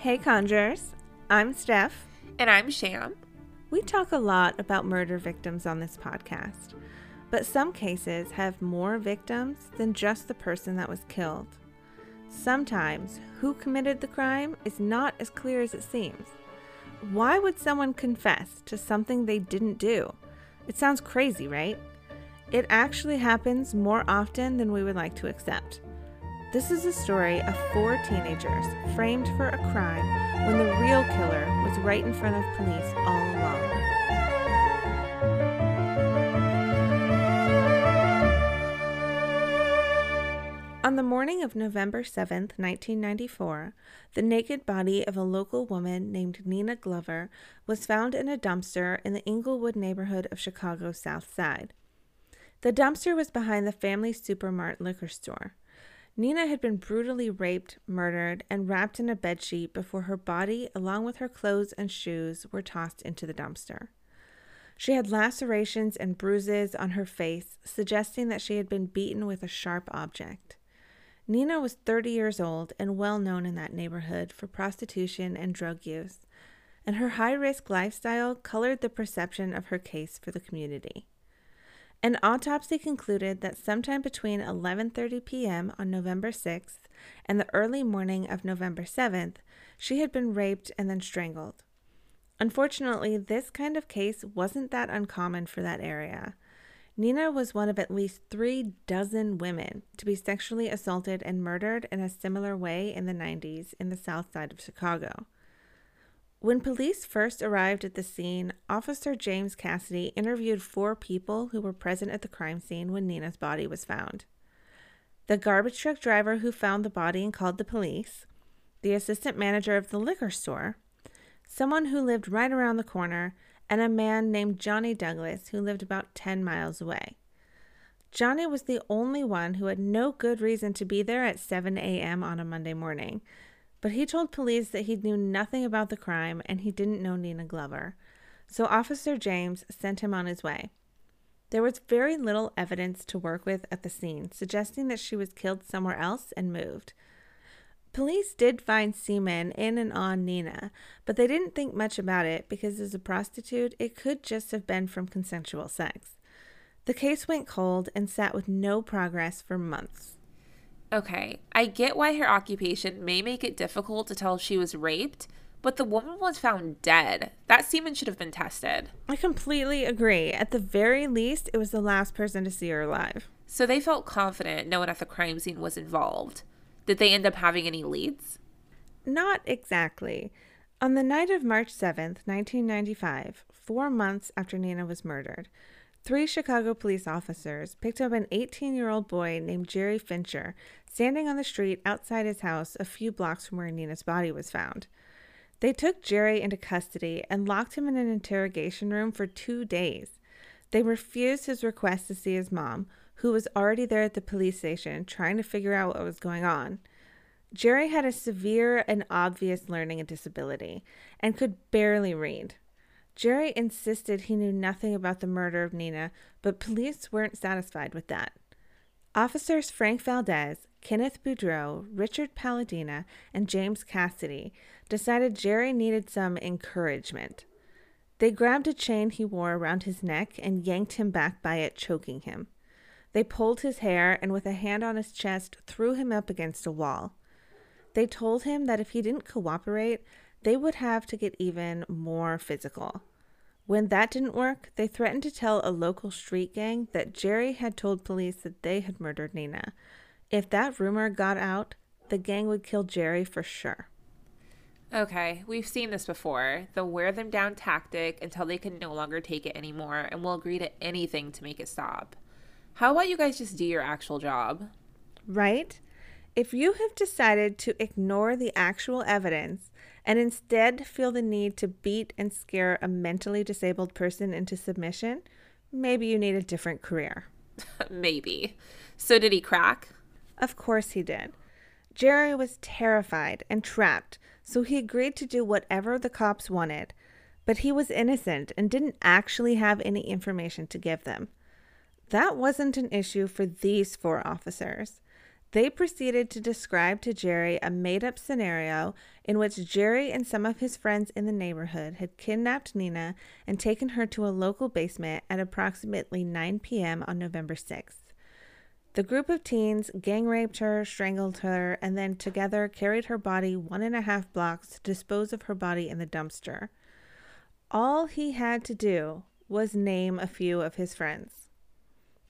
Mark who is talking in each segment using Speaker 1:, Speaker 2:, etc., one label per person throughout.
Speaker 1: Hey, Conjurers. I'm Steph.
Speaker 2: And I'm Sham.
Speaker 1: We talk a lot about murder victims on this podcast, but some cases have more victims than just the person that was killed. Sometimes who committed the crime is not as clear as it seems. Why would someone confess to something they didn't do? It sounds crazy, right? It actually happens more often than we would like to accept. This is a story of four teenagers framed for a crime when the real killer was right in front of police all along. On the morning of November 7th, 1994, the naked body of a local woman named Nina Glover was found in a dumpster in the Englewood neighborhood of Chicago's South Side. The dumpster was behind the Family Supermart liquor store. Nina had been brutally raped, murdered, and wrapped in a bedsheet before her body, along with her clothes and shoes, were tossed into the dumpster. She had lacerations and bruises on her face, suggesting that she had been beaten with a sharp object. Nina was 30 years old and well known in that neighborhood for prostitution and drug use, and her high risk lifestyle colored the perception of her case for the community. An autopsy concluded that sometime between 11:30 p.m. on November 6th and the early morning of November 7th, she had been raped and then strangled. Unfortunately, this kind of case wasn't that uncommon for that area. Nina was one of at least three dozen women to be sexually assaulted and murdered in a similar way in the 90s in the south side of Chicago. When police first arrived at the scene, Officer James Cassidy interviewed four people who were present at the crime scene when Nina's body was found. The garbage truck driver who found the body and called the police, the assistant manager of the liquor store, someone who lived right around the corner, and a man named Johnny Douglas who lived about 10 miles away. Johnny was the only one who had no good reason to be there at 7 a.m. on a Monday morning but he told police that he knew nothing about the crime and he didn't know Nina Glover. So Officer James sent him on his way. There was very little evidence to work with at the scene, suggesting that she was killed somewhere else and moved. Police did find semen in and on Nina, but they didn't think much about it because, as a prostitute, it could just have been from consensual sex. The case went cold and sat with no progress for months.
Speaker 2: Okay, I get why her occupation may make it difficult to tell if she was raped, but the woman was found dead. That semen should have been tested.
Speaker 1: I completely agree. At the very least, it was the last person to see her alive.
Speaker 2: So they felt confident no one at the crime scene was involved. Did they end up having any leads?
Speaker 1: Not exactly. On the night of March 7th, 1995, four months after Nina was murdered, Three Chicago police officers picked up an 18 year old boy named Jerry Fincher standing on the street outside his house a few blocks from where Nina's body was found. They took Jerry into custody and locked him in an interrogation room for two days. They refused his request to see his mom, who was already there at the police station trying to figure out what was going on. Jerry had a severe and obvious learning disability and could barely read. Jerry insisted he knew nothing about the murder of Nina, but police weren't satisfied with that. Officers Frank Valdez, Kenneth Boudreau, Richard Palladino, and James Cassidy decided Jerry needed some encouragement. They grabbed a chain he wore around his neck and yanked him back by it, choking him. They pulled his hair and, with a hand on his chest, threw him up against a wall. They told him that if he didn't cooperate, they would have to get even more physical. When that didn't work, they threatened to tell a local street gang that Jerry had told police that they had murdered Nina. If that rumor got out, the gang would kill Jerry for sure.
Speaker 2: Okay, we've seen this before. The wear them down tactic until they can no longer take it anymore and will agree to anything to make it stop. How about you guys just do your actual job?
Speaker 1: Right? If you have decided to ignore the actual evidence and instead feel the need to beat and scare a mentally disabled person into submission, maybe you need a different career.
Speaker 2: maybe. So, did he crack?
Speaker 1: Of course he did. Jerry was terrified and trapped, so he agreed to do whatever the cops wanted. But he was innocent and didn't actually have any information to give them. That wasn't an issue for these four officers. They proceeded to describe to Jerry a made up scenario in which Jerry and some of his friends in the neighborhood had kidnapped Nina and taken her to a local basement at approximately 9 p.m. on November 6th. The group of teens gang raped her, strangled her, and then together carried her body one and a half blocks to dispose of her body in the dumpster. All he had to do was name a few of his friends.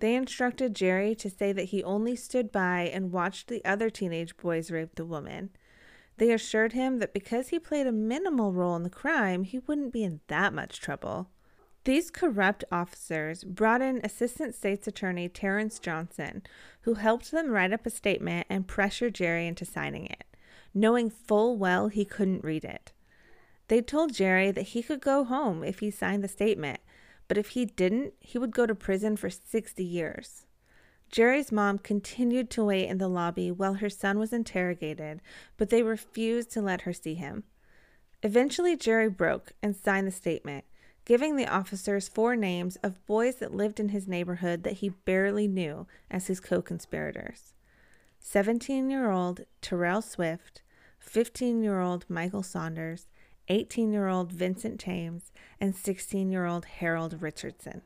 Speaker 1: They instructed Jerry to say that he only stood by and watched the other teenage boys rape the woman. They assured him that because he played a minimal role in the crime, he wouldn't be in that much trouble. These corrupt officers brought in Assistant State's Attorney Terrence Johnson, who helped them write up a statement and pressure Jerry into signing it, knowing full well he couldn't read it. They told Jerry that he could go home if he signed the statement, but if he didn't, he would go to prison for 60 years. Jerry's mom continued to wait in the lobby while her son was interrogated, but they refused to let her see him. Eventually, Jerry broke and signed the statement, giving the officers four names of boys that lived in his neighborhood that he barely knew as his co conspirators 17 year old Terrell Swift, 15 year old Michael Saunders, 18 year old Vincent Thames, and 16 year old Harold Richardson.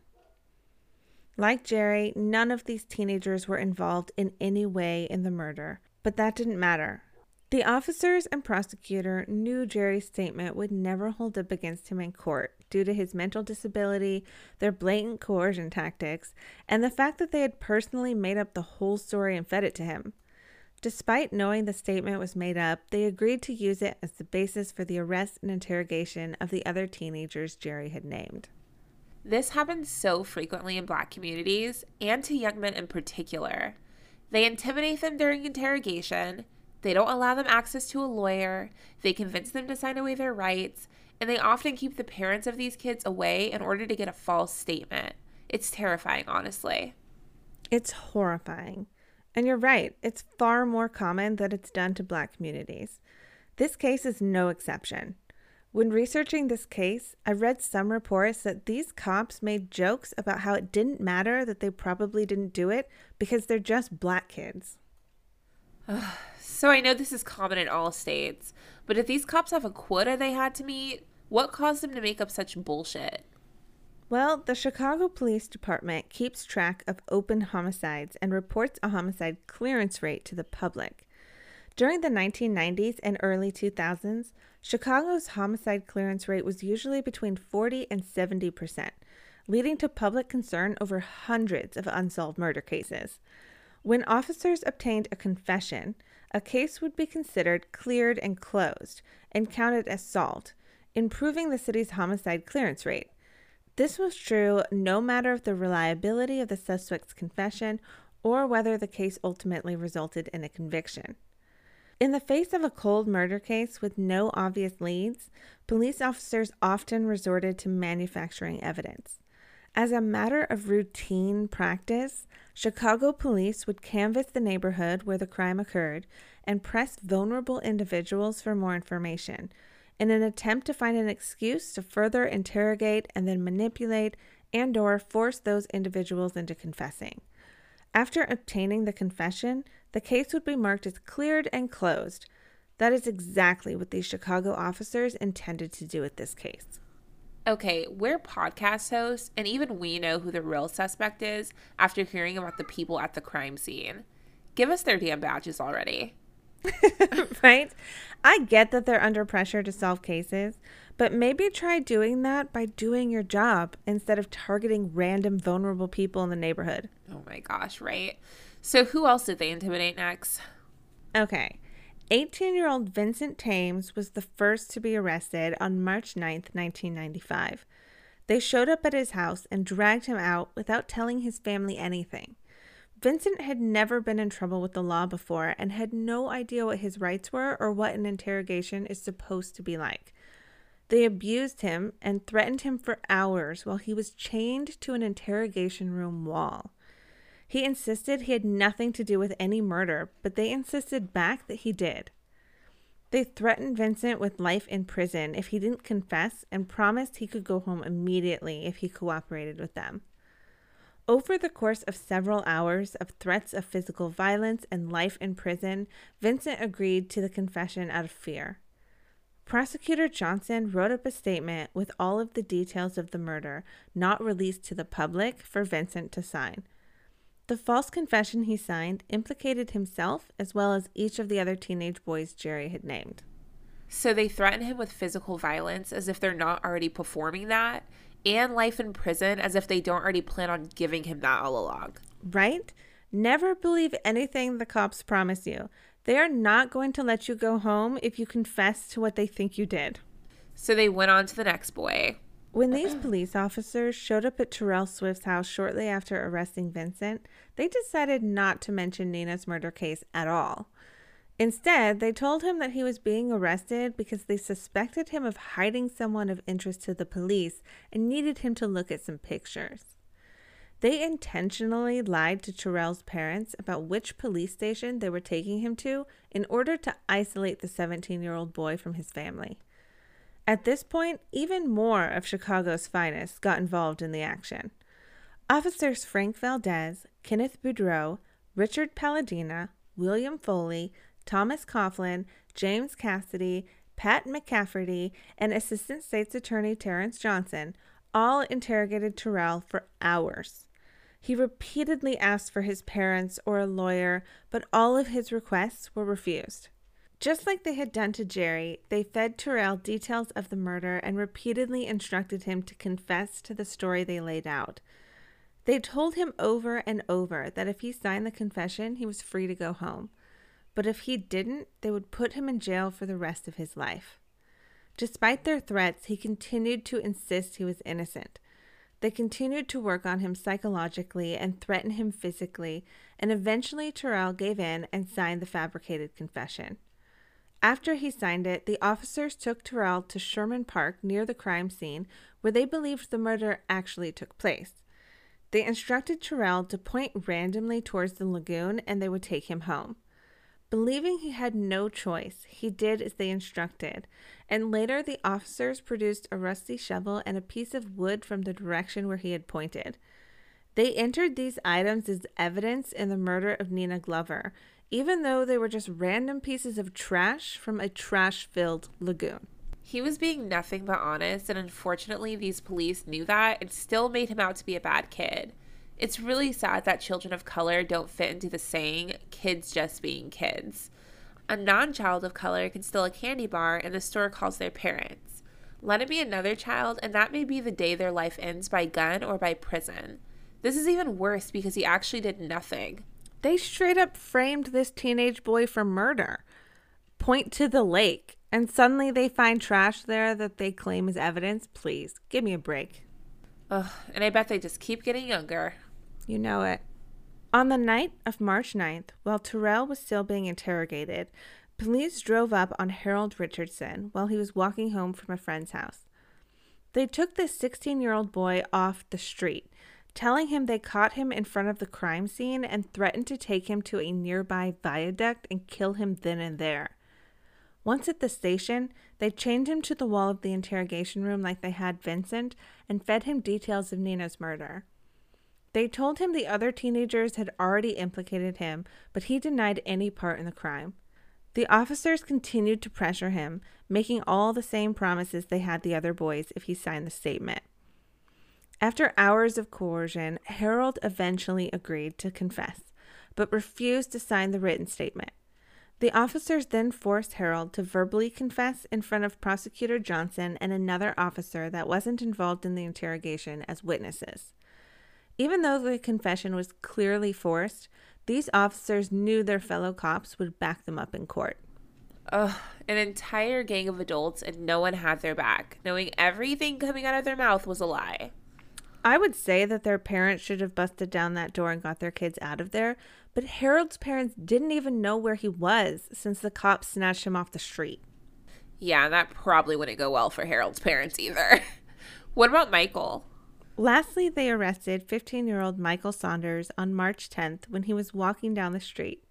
Speaker 1: Like Jerry, none of these teenagers were involved in any way in the murder, but that didn't matter. The officers and prosecutor knew Jerry's statement would never hold up against him in court due to his mental disability, their blatant coercion tactics, and the fact that they had personally made up the whole story and fed it to him. Despite knowing the statement was made up, they agreed to use it as the basis for the arrest and interrogation of the other teenagers Jerry had named.
Speaker 2: This happens so frequently in black communities and to young men in particular. They intimidate them during interrogation, they don't allow them access to a lawyer, they convince them to sign away their rights, and they often keep the parents of these kids away in order to get a false statement. It's terrifying, honestly.
Speaker 1: It's horrifying. And you're right, it's far more common that it's done to black communities. This case is no exception. When researching this case, I read some reports that these cops made jokes about how it didn't matter that they probably didn't do it because they're just black kids.
Speaker 2: so I know this is common in all states, but if these cops have a quota they had to meet, what caused them to make up such bullshit?
Speaker 1: Well, the Chicago Police Department keeps track of open homicides and reports a homicide clearance rate to the public. During the 1990s and early 2000s, Chicago's homicide clearance rate was usually between 40 and 70 percent, leading to public concern over hundreds of unsolved murder cases. When officers obtained a confession, a case would be considered cleared and closed and counted as solved, improving the city's homicide clearance rate. This was true no matter of the reliability of the suspect's confession or whether the case ultimately resulted in a conviction. In the face of a cold murder case with no obvious leads, police officers often resorted to manufacturing evidence. As a matter of routine practice, Chicago police would canvass the neighborhood where the crime occurred and press vulnerable individuals for more information, in an attempt to find an excuse to further interrogate and then manipulate and or force those individuals into confessing. After obtaining the confession, the case would be marked as cleared and closed. That is exactly what these Chicago officers intended to do with this case.
Speaker 2: Okay, we're podcast hosts, and even we know who the real suspect is after hearing about the people at the crime scene. Give us their damn badges already.
Speaker 1: right? I get that they're under pressure to solve cases, but maybe try doing that by doing your job instead of targeting random vulnerable people in the neighborhood.
Speaker 2: Oh my gosh, right? So, who else did they intimidate next?
Speaker 1: Okay. 18 year old Vincent Thames was the first to be arrested on March 9th, 1995. They showed up at his house and dragged him out without telling his family anything. Vincent had never been in trouble with the law before and had no idea what his rights were or what an interrogation is supposed to be like. They abused him and threatened him for hours while he was chained to an interrogation room wall. He insisted he had nothing to do with any murder, but they insisted back that he did. They threatened Vincent with life in prison if he didn't confess and promised he could go home immediately if he cooperated with them. Over the course of several hours of threats of physical violence and life in prison, Vincent agreed to the confession out of fear. Prosecutor Johnson wrote up a statement with all of the details of the murder, not released to the public, for Vincent to sign. The false confession he signed implicated himself as well as each of the other teenage boys Jerry had named.
Speaker 2: So they threaten him with physical violence as if they're not already performing that, and life in prison as if they don't already plan on giving him that all along.
Speaker 1: Right? Never believe anything the cops promise you. They are not going to let you go home if you confess to what they think you did.
Speaker 2: So they went on to the next boy.
Speaker 1: When these police officers showed up at Terrell Swift's house shortly after arresting Vincent, they decided not to mention Nina's murder case at all. Instead, they told him that he was being arrested because they suspected him of hiding someone of interest to the police and needed him to look at some pictures. They intentionally lied to Terrell's parents about which police station they were taking him to in order to isolate the 17 year old boy from his family. At this point, even more of Chicago's finest got involved in the action. Officers Frank Valdez, Kenneth Boudreau, Richard Palladino, William Foley, Thomas Coughlin, James Cassidy, Pat McCafferty, and Assistant State's Attorney Terrence Johnson all interrogated Terrell for hours. He repeatedly asked for his parents or a lawyer, but all of his requests were refused. Just like they had done to Jerry, they fed Terrell details of the murder and repeatedly instructed him to confess to the story they laid out. They told him over and over that if he signed the confession, he was free to go home but if he didn't, they would put him in jail for the rest of his life. Despite their threats, he continued to insist he was innocent. They continued to work on him psychologically and threaten him physically, and eventually Terrell gave in and signed the fabricated confession. After he signed it, the officers took Terrell to Sherman Park near the crime scene, where they believed the murder actually took place. They instructed Terrell to point randomly towards the lagoon and they would take him home. Believing he had no choice, he did as they instructed, and later the officers produced a rusty shovel and a piece of wood from the direction where he had pointed. They entered these items as evidence in the murder of Nina Glover, even though they were just random pieces of trash from a trash filled lagoon.
Speaker 2: He was being nothing but honest, and unfortunately, these police knew that and still made him out to be a bad kid. It's really sad that children of color don't fit into the saying, kids just being kids. A non child of color can steal a candy bar and the store calls their parents. Let it be another child, and that may be the day their life ends by gun or by prison. This is even worse because he actually did nothing.
Speaker 1: They straight up framed this teenage boy for murder. Point to the lake, and suddenly they find trash there that they claim is evidence. Please, give me a break.
Speaker 2: Ugh, and I bet they just keep getting younger.
Speaker 1: You know it. On the night of March 9th, while Terrell was still being interrogated, police drove up on Harold Richardson while he was walking home from a friend's house. They took this 16 year old boy off the street, telling him they caught him in front of the crime scene and threatened to take him to a nearby viaduct and kill him then and there. Once at the station, they chained him to the wall of the interrogation room like they had Vincent and fed him details of Nina's murder. They told him the other teenagers had already implicated him, but he denied any part in the crime. The officers continued to pressure him, making all the same promises they had the other boys if he signed the statement. After hours of coercion, Harold eventually agreed to confess, but refused to sign the written statement. The officers then forced Harold to verbally confess in front of Prosecutor Johnson and another officer that wasn't involved in the interrogation as witnesses. Even though the confession was clearly forced, these officers knew their fellow cops would back them up in court.
Speaker 2: Ugh, an entire gang of adults and no one had their back, knowing everything coming out of their mouth was a lie.
Speaker 1: I would say that their parents should have busted down that door and got their kids out of there, but Harold's parents didn't even know where he was since the cops snatched him off the street.
Speaker 2: Yeah, that probably wouldn't go well for Harold's parents either. what about Michael?
Speaker 1: Lastly, they arrested 15 year old Michael Saunders on March 10th when he was walking down the street.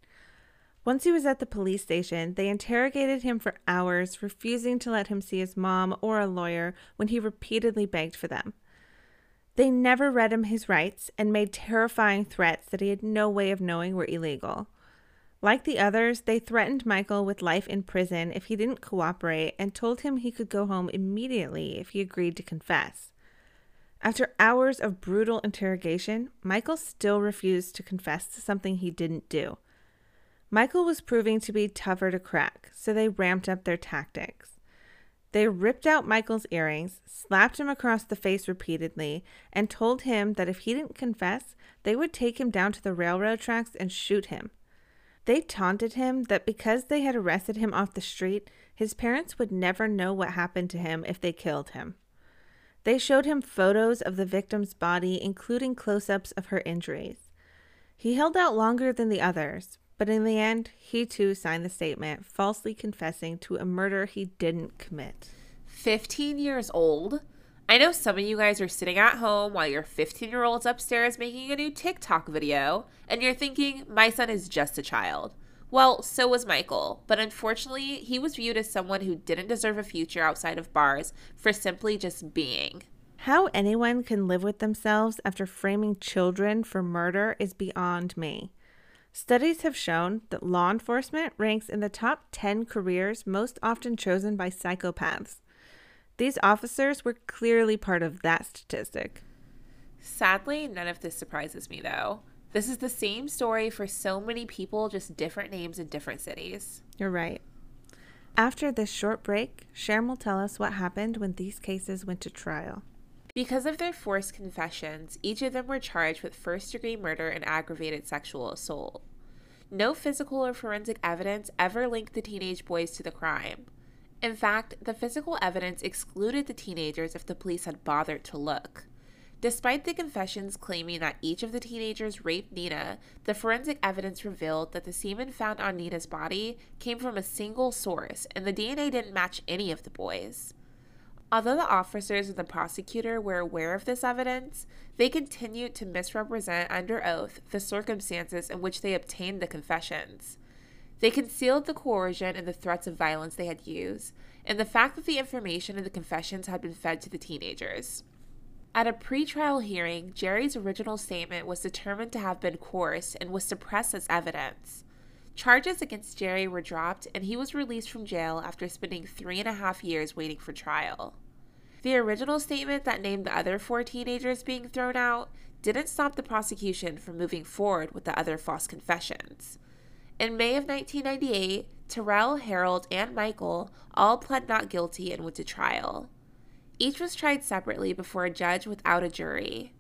Speaker 1: Once he was at the police station, they interrogated him for hours, refusing to let him see his mom or a lawyer when he repeatedly begged for them. They never read him his rights and made terrifying threats that he had no way of knowing were illegal. Like the others, they threatened Michael with life in prison if he didn't cooperate and told him he could go home immediately if he agreed to confess. After hours of brutal interrogation, Michael still refused to confess to something he didn't do. Michael was proving to be tougher to crack, so they ramped up their tactics. They ripped out Michael's earrings, slapped him across the face repeatedly, and told him that if he didn't confess, they would take him down to the railroad tracks and shoot him. They taunted him that because they had arrested him off the street, his parents would never know what happened to him if they killed him. They showed him photos of the victim's body, including close ups of her injuries. He held out longer than the others, but in the end, he too signed the statement, falsely confessing to a murder he didn't commit.
Speaker 2: 15 years old? I know some of you guys are sitting at home while your 15 year old's upstairs making a new TikTok video, and you're thinking, my son is just a child. Well, so was Michael, but unfortunately, he was viewed as someone who didn't deserve a future outside of bars for simply just being.
Speaker 1: How anyone can live with themselves after framing children for murder is beyond me. Studies have shown that law enforcement ranks in the top 10 careers most often chosen by psychopaths. These officers were clearly part of that statistic.
Speaker 2: Sadly, none of this surprises me though. This is the same story for so many people, just different names in different cities.
Speaker 1: You're right. After this short break, Sharon will tell us what happened when these cases went to trial.
Speaker 2: Because of their forced confessions, each of them were charged with first degree murder and aggravated sexual assault. No physical or forensic evidence ever linked the teenage boys to the crime. In fact, the physical evidence excluded the teenagers if the police had bothered to look. Despite the confessions claiming that each of the teenagers raped Nina, the forensic evidence revealed that the semen found on Nina's body came from a single source and the DNA didn't match any of the boys. Although the officers and the prosecutor were aware of this evidence, they continued to misrepresent under oath the circumstances in which they obtained the confessions. They concealed the coercion and the threats of violence they had used, and the fact that the information in the confessions had been fed to the teenagers. At a pretrial hearing, Jerry's original statement was determined to have been coerced and was suppressed as evidence. Charges against Jerry were dropped, and he was released from jail after spending three and a half years waiting for trial. The original statement that named the other four teenagers being thrown out didn't stop the prosecution from moving forward with the other false confessions. In May of 1998, Terrell, Harold, and Michael all pled not guilty and went to trial. Each was tried separately before a judge without a jury.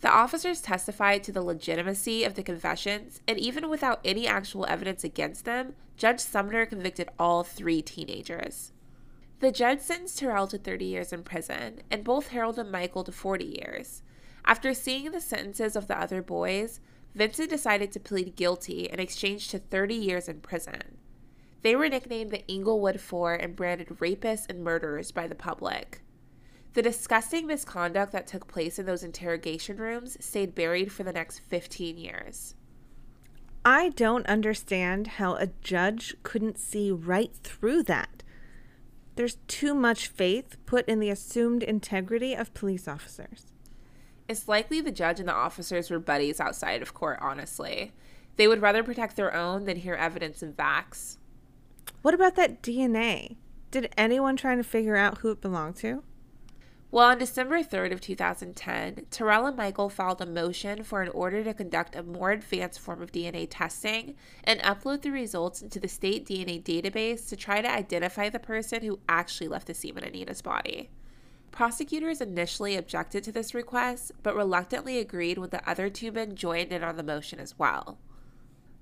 Speaker 2: The officers testified to the legitimacy of the confessions, and even without any actual evidence against them, Judge Sumner convicted all three teenagers. The judge sentenced Terrell to 30 years in prison, and both Harold and Michael to 40 years. After seeing the sentences of the other boys, Vincent decided to plead guilty and exchanged to 30 years in prison. They were nicknamed the Englewood Four and branded rapists and murderers by the public. The disgusting misconduct that took place in those interrogation rooms stayed buried for the next 15 years.
Speaker 1: I don't understand how a judge couldn't see right through that. There's too much faith put in the assumed integrity of police officers.
Speaker 2: It's likely the judge and the officers were buddies outside of court, honestly. They would rather protect their own than hear evidence and facts.
Speaker 1: What about that DNA? Did anyone try to figure out who it belonged to?
Speaker 2: Well, on December 3rd of 2010, Terrell and Michael filed a motion for an order to conduct a more advanced form of DNA testing and upload the results into the state DNA database to try to identify the person who actually left the semen in Nina's body. Prosecutors initially objected to this request, but reluctantly agreed when the other two men joined in on the motion as well.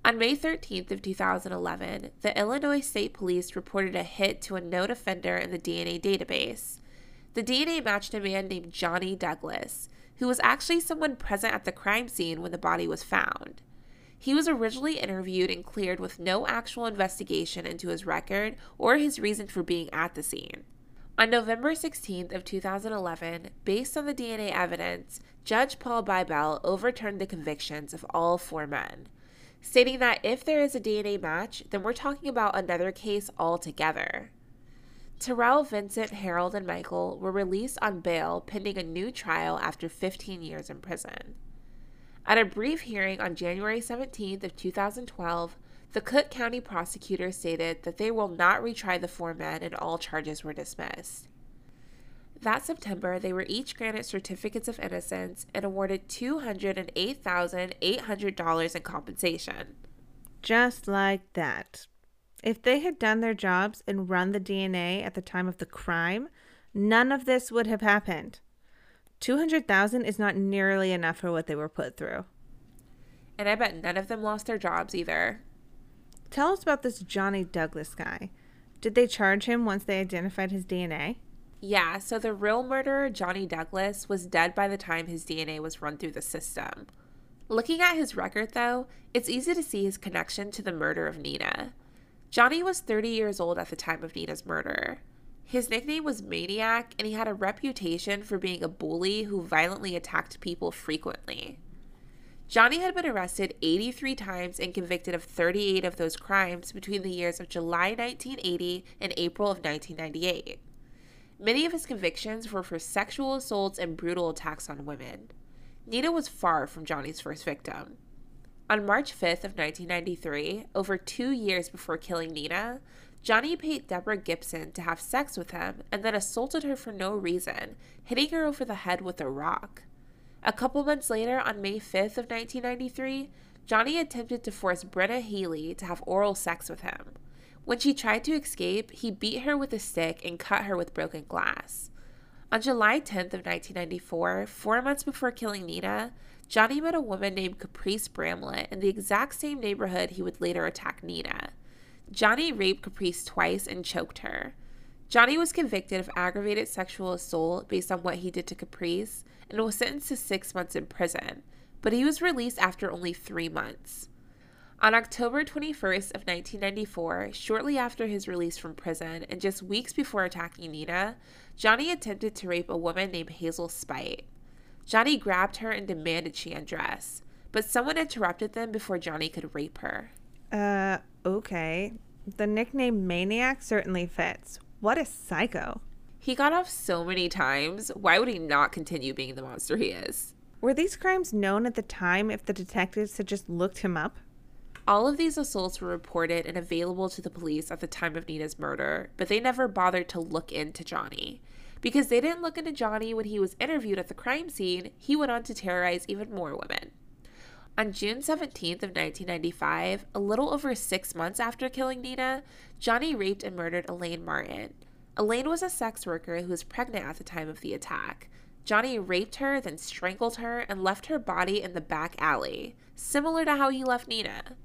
Speaker 2: On May 13th of 2011, the Illinois State Police reported a hit to a known offender in the DNA database. The DNA matched a man named Johnny Douglas, who was actually someone present at the crime scene when the body was found. He was originally interviewed and cleared with no actual investigation into his record or his reason for being at the scene. On November 16th of 2011, based on the DNA evidence, Judge Paul Biebel overturned the convictions of all four men, stating that if there is a DNA match, then we're talking about another case altogether. Terrell, Vincent, Harold, and Michael were released on bail pending a new trial after 15 years in prison. At a brief hearing on January 17th of 2012, the Cook County prosecutor stated that they will not retry the four men and all charges were dismissed. That September, they were each granted certificates of innocence and awarded $208,800 in compensation.
Speaker 1: Just like that. If they had done their jobs and run the DNA at the time of the crime, none of this would have happened. 200,000 is not nearly enough for what they were put through.
Speaker 2: And I bet none of them lost their jobs either.
Speaker 1: Tell us about this Johnny Douglas guy. Did they charge him once they identified his DNA?
Speaker 2: Yeah, so the real murderer, Johnny Douglas, was dead by the time his DNA was run through the system. Looking at his record, though, it's easy to see his connection to the murder of Nina. Johnny was 30 years old at the time of Nina's murder. His nickname was Maniac, and he had a reputation for being a bully who violently attacked people frequently. Johnny had been arrested 83 times and convicted of 38 of those crimes between the years of July 1980 and April of 1998. Many of his convictions were for sexual assaults and brutal attacks on women. Nina was far from Johnny's first victim. On March 5th of 1993, over two years before killing Nina, Johnny paid Deborah Gibson to have sex with him and then assaulted her for no reason, hitting her over the head with a rock. A couple months later, on May 5th of 1993, Johnny attempted to force Brenna Healy to have oral sex with him. When she tried to escape, he beat her with a stick and cut her with broken glass. On July 10th of 1994, four months before killing Nina, Johnny met a woman named Caprice Bramlett in the exact same neighborhood he would later attack Nina. Johnny raped Caprice twice and choked her. Johnny was convicted of aggravated sexual assault based on what he did to Caprice and was sentenced to six months in prison, but he was released after only three months. On October 21st of 1994, shortly after his release from prison and just weeks before attacking Nina, Johnny attempted to rape a woman named Hazel Spite. Johnny grabbed her and demanded she undress, but someone interrupted them before Johnny could rape her.
Speaker 1: Uh, okay. The nickname Maniac certainly fits. What a psycho.
Speaker 2: He got off so many times. Why would he not continue being the monster he is?
Speaker 1: Were these crimes known at the time if the detectives had just looked him up?
Speaker 2: All of these assaults were reported and available to the police at the time of Nina's murder, but they never bothered to look into Johnny. Because they didn't look into Johnny when he was interviewed at the crime scene, he went on to terrorize even more women. On June 17th of 1995, a little over 6 months after killing Nina, Johnny raped and murdered Elaine Martin. Elaine was a sex worker who was pregnant at the time of the attack. Johnny raped her, then strangled her, and left her body in the back alley, similar to how he left Nina.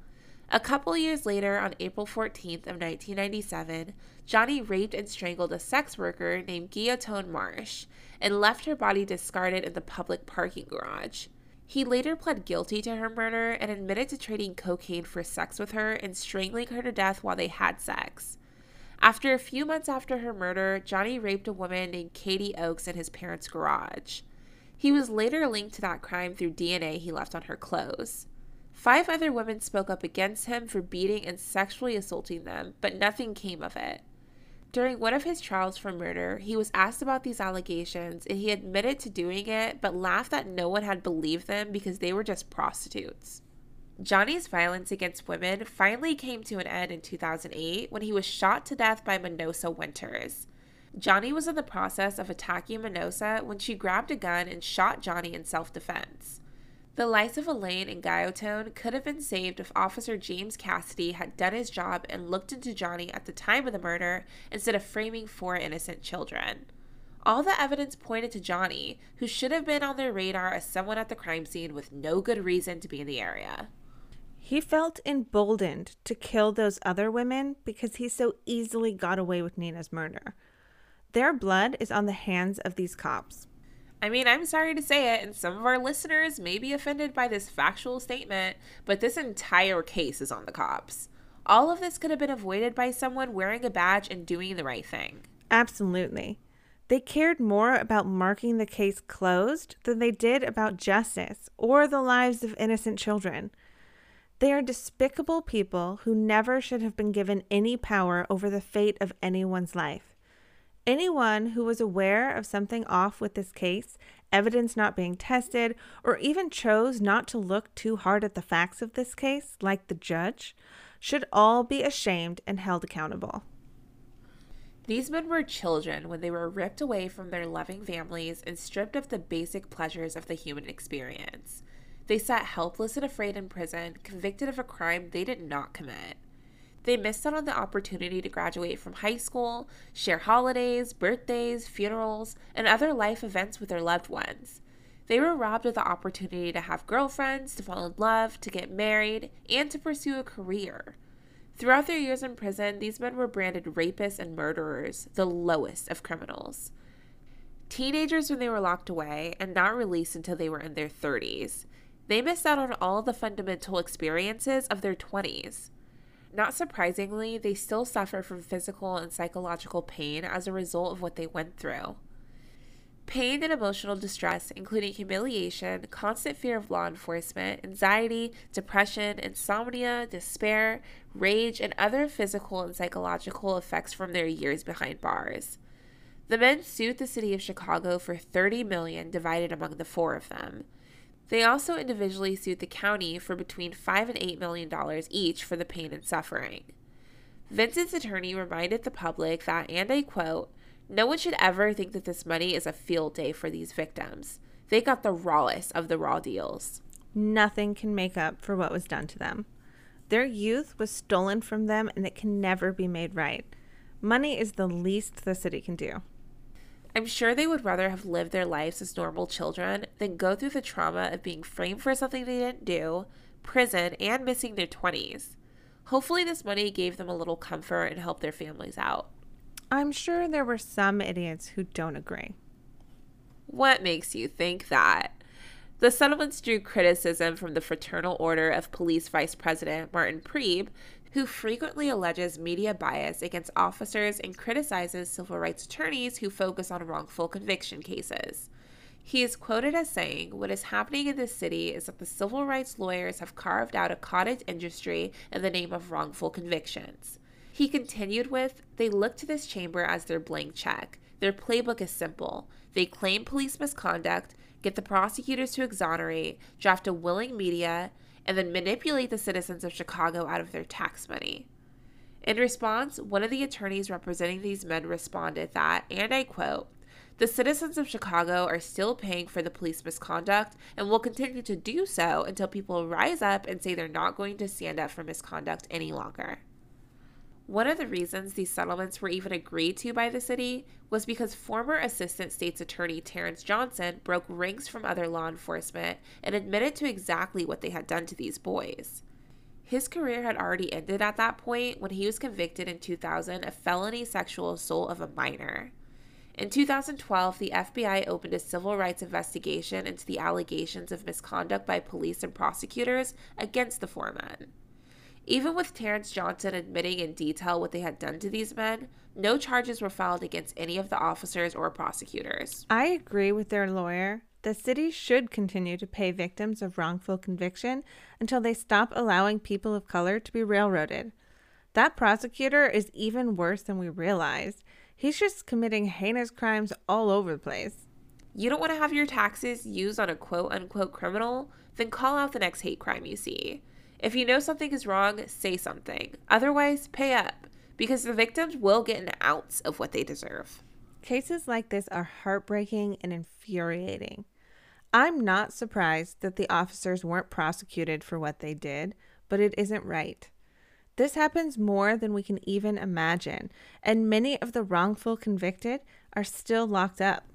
Speaker 2: A couple years later, on April 14th of 1997, Johnny raped and strangled a sex worker named Guillotine Marsh and left her body discarded in the public parking garage. He later pled guilty to her murder and admitted to trading cocaine for sex with her and strangling her to death while they had sex. After a few months after her murder, Johnny raped a woman named Katie Oakes in his parents' garage. He was later linked to that crime through DNA he left on her clothes. Five other women spoke up against him for beating and sexually assaulting them, but nothing came of it. During one of his trials for murder, he was asked about these allegations and he admitted to doing it, but laughed that no one had believed them because they were just prostitutes. Johnny's violence against women finally came to an end in 2008 when he was shot to death by Minosa Winters. Johnny was in the process of attacking Minosa when she grabbed a gun and shot Johnny in self defense. The lives of Elaine and Guillotine could have been saved if Officer James Cassidy had done his job and looked into Johnny at the time of the murder instead of framing four innocent children. All the evidence pointed to Johnny, who should have been on their radar as someone at the crime scene with no good reason to be in the area.
Speaker 1: He felt emboldened to kill those other women because he so easily got away with Nina's murder. Their blood is on the hands of these cops.
Speaker 2: I mean, I'm sorry to say it, and some of our listeners may be offended by this factual statement, but this entire case is on the cops. All of this could have been avoided by someone wearing a badge and doing the right thing.
Speaker 1: Absolutely. They cared more about marking the case closed than they did about justice or the lives of innocent children. They are despicable people who never should have been given any power over the fate of anyone's life. Anyone who was aware of something off with this case, evidence not being tested, or even chose not to look too hard at the facts of this case, like the judge, should all be ashamed and held accountable.
Speaker 2: These men were children when they were ripped away from their loving families and stripped of the basic pleasures of the human experience. They sat helpless and afraid in prison, convicted of a crime they did not commit. They missed out on the opportunity to graduate from high school, share holidays, birthdays, funerals, and other life events with their loved ones. They were robbed of the opportunity to have girlfriends, to fall in love, to get married, and to pursue a career. Throughout their years in prison, these men were branded rapists and murderers, the lowest of criminals. Teenagers when they were locked away and not released until they were in their 30s. They missed out on all the fundamental experiences of their 20s. Not surprisingly, they still suffer from physical and psychological pain as a result of what they went through. Pain and emotional distress, including humiliation, constant fear of law enforcement, anxiety, depression, insomnia, despair, rage, and other physical and psychological effects from their years behind bars. The men sued the city of Chicago for 30 million divided among the four of them. They also individually sued the county for between 5 and 8 million dollars each for the pain and suffering. Vincent's attorney reminded the public that, and I quote, no one should ever think that this money is a field day for these victims. They got the rawest of the raw deals.
Speaker 1: Nothing can make up for what was done to them. Their youth was stolen from them and it can never be made right. Money is the least the city can do.
Speaker 2: I'm sure they would rather have lived their lives as normal children than go through the trauma of being framed for something they didn't do, prison, and missing their 20s. Hopefully, this money gave them a little comfort and helped their families out.
Speaker 1: I'm sure there were some idiots who don't agree.
Speaker 2: What makes you think that? The settlements drew criticism from the Fraternal Order of Police Vice President Martin Preib, who frequently alleges media bias against officers and criticizes civil rights attorneys who focus on wrongful conviction cases. He is quoted as saying, What is happening in this city is that the civil rights lawyers have carved out a cottage industry in the name of wrongful convictions. He continued with, They look to this chamber as their blank check. Their playbook is simple. They claim police misconduct, get the prosecutors to exonerate, draft a willing media, and then manipulate the citizens of Chicago out of their tax money. In response, one of the attorneys representing these men responded that, and I quote, the citizens of Chicago are still paying for the police misconduct and will continue to do so until people rise up and say they're not going to stand up for misconduct any longer. One of the reasons these settlements were even agreed to by the city was because former Assistant State's Attorney Terrence Johnson broke ranks from other law enforcement and admitted to exactly what they had done to these boys. His career had already ended at that point when he was convicted in 2000 of felony sexual assault of a minor. In 2012, the FBI opened a civil rights investigation into the allegations of misconduct by police and prosecutors against the four men. Even with Terrence Johnson admitting in detail what they had done to these men, no charges were filed against any of the officers or prosecutors.
Speaker 1: I agree with their lawyer. The city should continue to pay victims of wrongful conviction until they stop allowing people of color to be railroaded. That prosecutor is even worse than we realized. He's just committing heinous crimes all over the place.
Speaker 2: You don't want to have your taxes used on a quote unquote criminal? Then call out the next hate crime you see. If you know something is wrong, say something. Otherwise, pay up because the victims will get an ounce of what they deserve.
Speaker 1: Cases like this are heartbreaking and infuriating. I'm not surprised that the officers weren't prosecuted for what they did, but it isn't right. This happens more than we can even imagine, and many of the wrongful convicted are still locked up.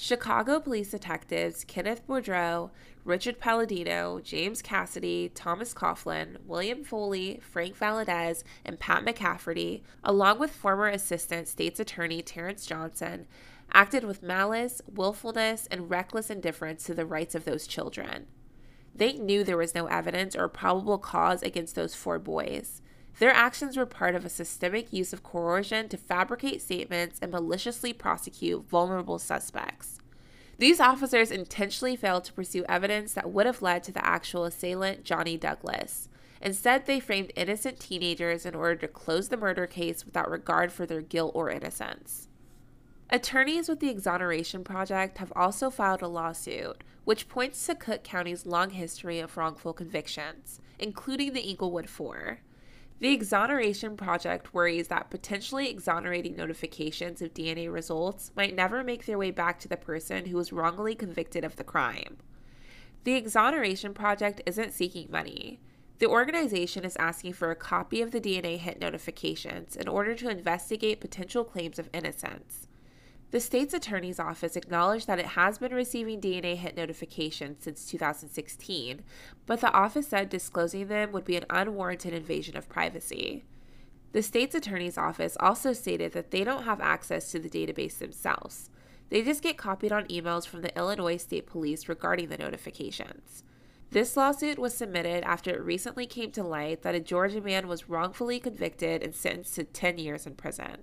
Speaker 2: Chicago police detectives Kenneth Boudreau, Richard Palladino, James Cassidy, Thomas Coughlin, William Foley, Frank Valadez, and Pat McCafferty, along with former Assistant State's Attorney Terrence Johnson, acted with malice, willfulness, and reckless indifference to the rights of those children. They knew there was no evidence or probable cause against those four boys. Their actions were part of a systemic use of coercion to fabricate statements and maliciously prosecute vulnerable suspects. These officers intentionally failed to pursue evidence that would have led to the actual assailant, Johnny Douglas. Instead, they framed innocent teenagers in order to close the murder case without regard for their guilt or innocence. Attorneys with the Exoneration Project have also filed a lawsuit, which points to Cook County's long history of wrongful convictions, including the Englewood Four. The Exoneration Project worries that potentially exonerating notifications of DNA results might never make their way back to the person who was wrongly convicted of the crime. The Exoneration Project isn't seeking money. The organization is asking for a copy of the DNA hit notifications in order to investigate potential claims of innocence. The state's attorney's office acknowledged that it has been receiving DNA hit notifications since 2016, but the office said disclosing them would be an unwarranted invasion of privacy. The state's attorney's office also stated that they don't have access to the database themselves. They just get copied on emails from the Illinois State Police regarding the notifications. This lawsuit was submitted after it recently came to light that a Georgia man was wrongfully convicted and sentenced to 10 years in prison.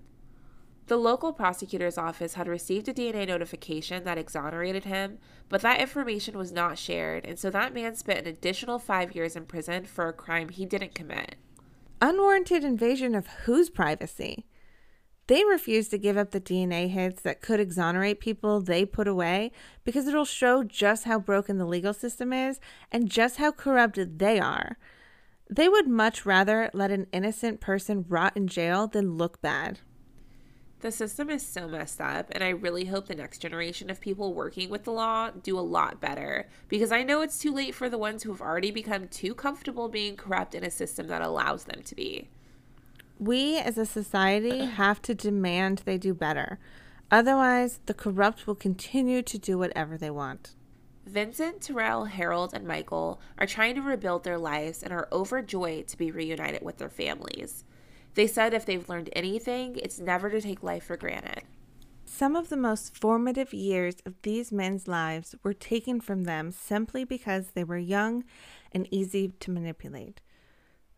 Speaker 2: The local prosecutor's office had received a DNA notification that exonerated him, but that information was not shared, and so that man spent an additional five years in prison for a crime he didn't commit.
Speaker 1: Unwarranted invasion of whose privacy? They refuse to give up the DNA hits that could exonerate people they put away because it'll show just how broken the legal system is and just how corrupt they are. They would much rather let an innocent person rot in jail than look bad.
Speaker 2: The system is so messed up, and I really hope the next generation of people working with the law do a lot better because I know it's too late for the ones who have already become too comfortable being corrupt in a system that allows them to be.
Speaker 1: We as a society have to demand they do better. Otherwise, the corrupt will continue to do whatever they want.
Speaker 2: Vincent, Terrell, Harold, and Michael are trying to rebuild their lives and are overjoyed to be reunited with their families. They said if they've learned anything, it's never to take life for granted.
Speaker 1: Some of the most formative years of these men's lives were taken from them simply because they were young and easy to manipulate.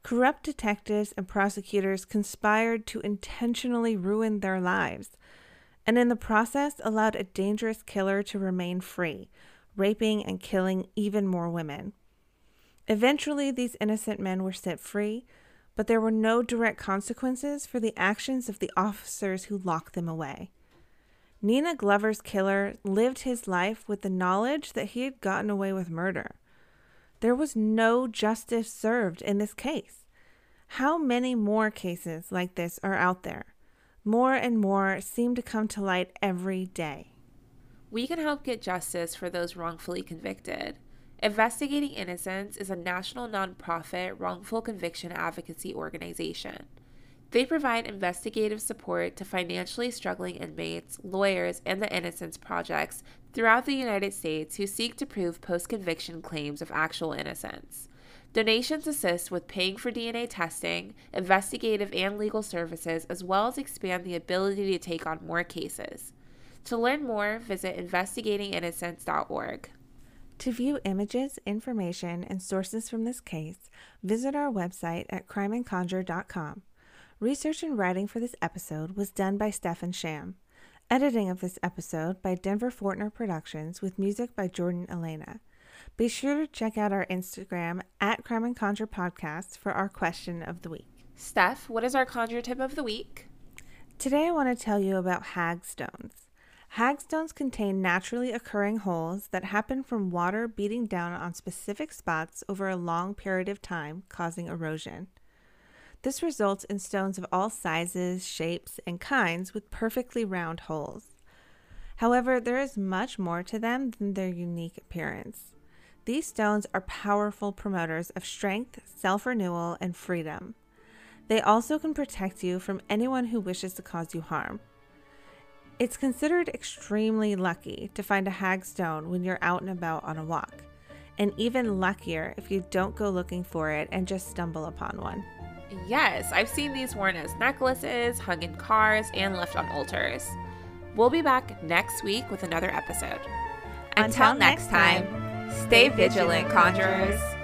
Speaker 1: Corrupt detectives and prosecutors conspired to intentionally ruin their lives, and in the process allowed a dangerous killer to remain free, raping and killing even more women. Eventually, these innocent men were set free, but there were no direct consequences for the actions of the officers who locked them away. Nina Glover's killer lived his life with the knowledge that he had gotten away with murder. There was no justice served in this case. How many more cases like this are out there? More and more seem to come to light every day.
Speaker 2: We can help get justice for those wrongfully convicted. Investigating Innocence is a national nonprofit wrongful conviction advocacy organization. They provide investigative support to financially struggling inmates, lawyers, and the Innocence Projects throughout the United States who seek to prove post conviction claims of actual innocence. Donations assist with paying for DNA testing, investigative and legal services, as well as expand the ability to take on more cases. To learn more, visit investigatinginnocence.org.
Speaker 1: To view images, information, and sources from this case, visit our website at crimeandconjure.com. Research and writing for this episode was done by Stefan Sham. Editing of this episode by Denver Fortner Productions with music by Jordan Elena. Be sure to check out our Instagram at Crime and Conjure Podcast for our question of the week.
Speaker 2: Steph, what is our conjure tip of the week?
Speaker 1: Today I want to tell you about hagstones. Hagstones contain naturally occurring holes that happen from water beating down on specific spots over a long period of time, causing erosion. This results in stones of all sizes, shapes, and kinds with perfectly round holes. However, there is much more to them than their unique appearance. These stones are powerful promoters of strength, self renewal, and freedom. They also can protect you from anyone who wishes to cause you harm. It's considered extremely lucky to find a hagstone when you're out and about on a walk, and even luckier if you don't go looking for it and just stumble upon one.
Speaker 2: Yes, I've seen these worn as necklaces, hung in cars, and left on altars. We'll be back next week with another episode. Until, Until next time, stay vigilant, conjurers.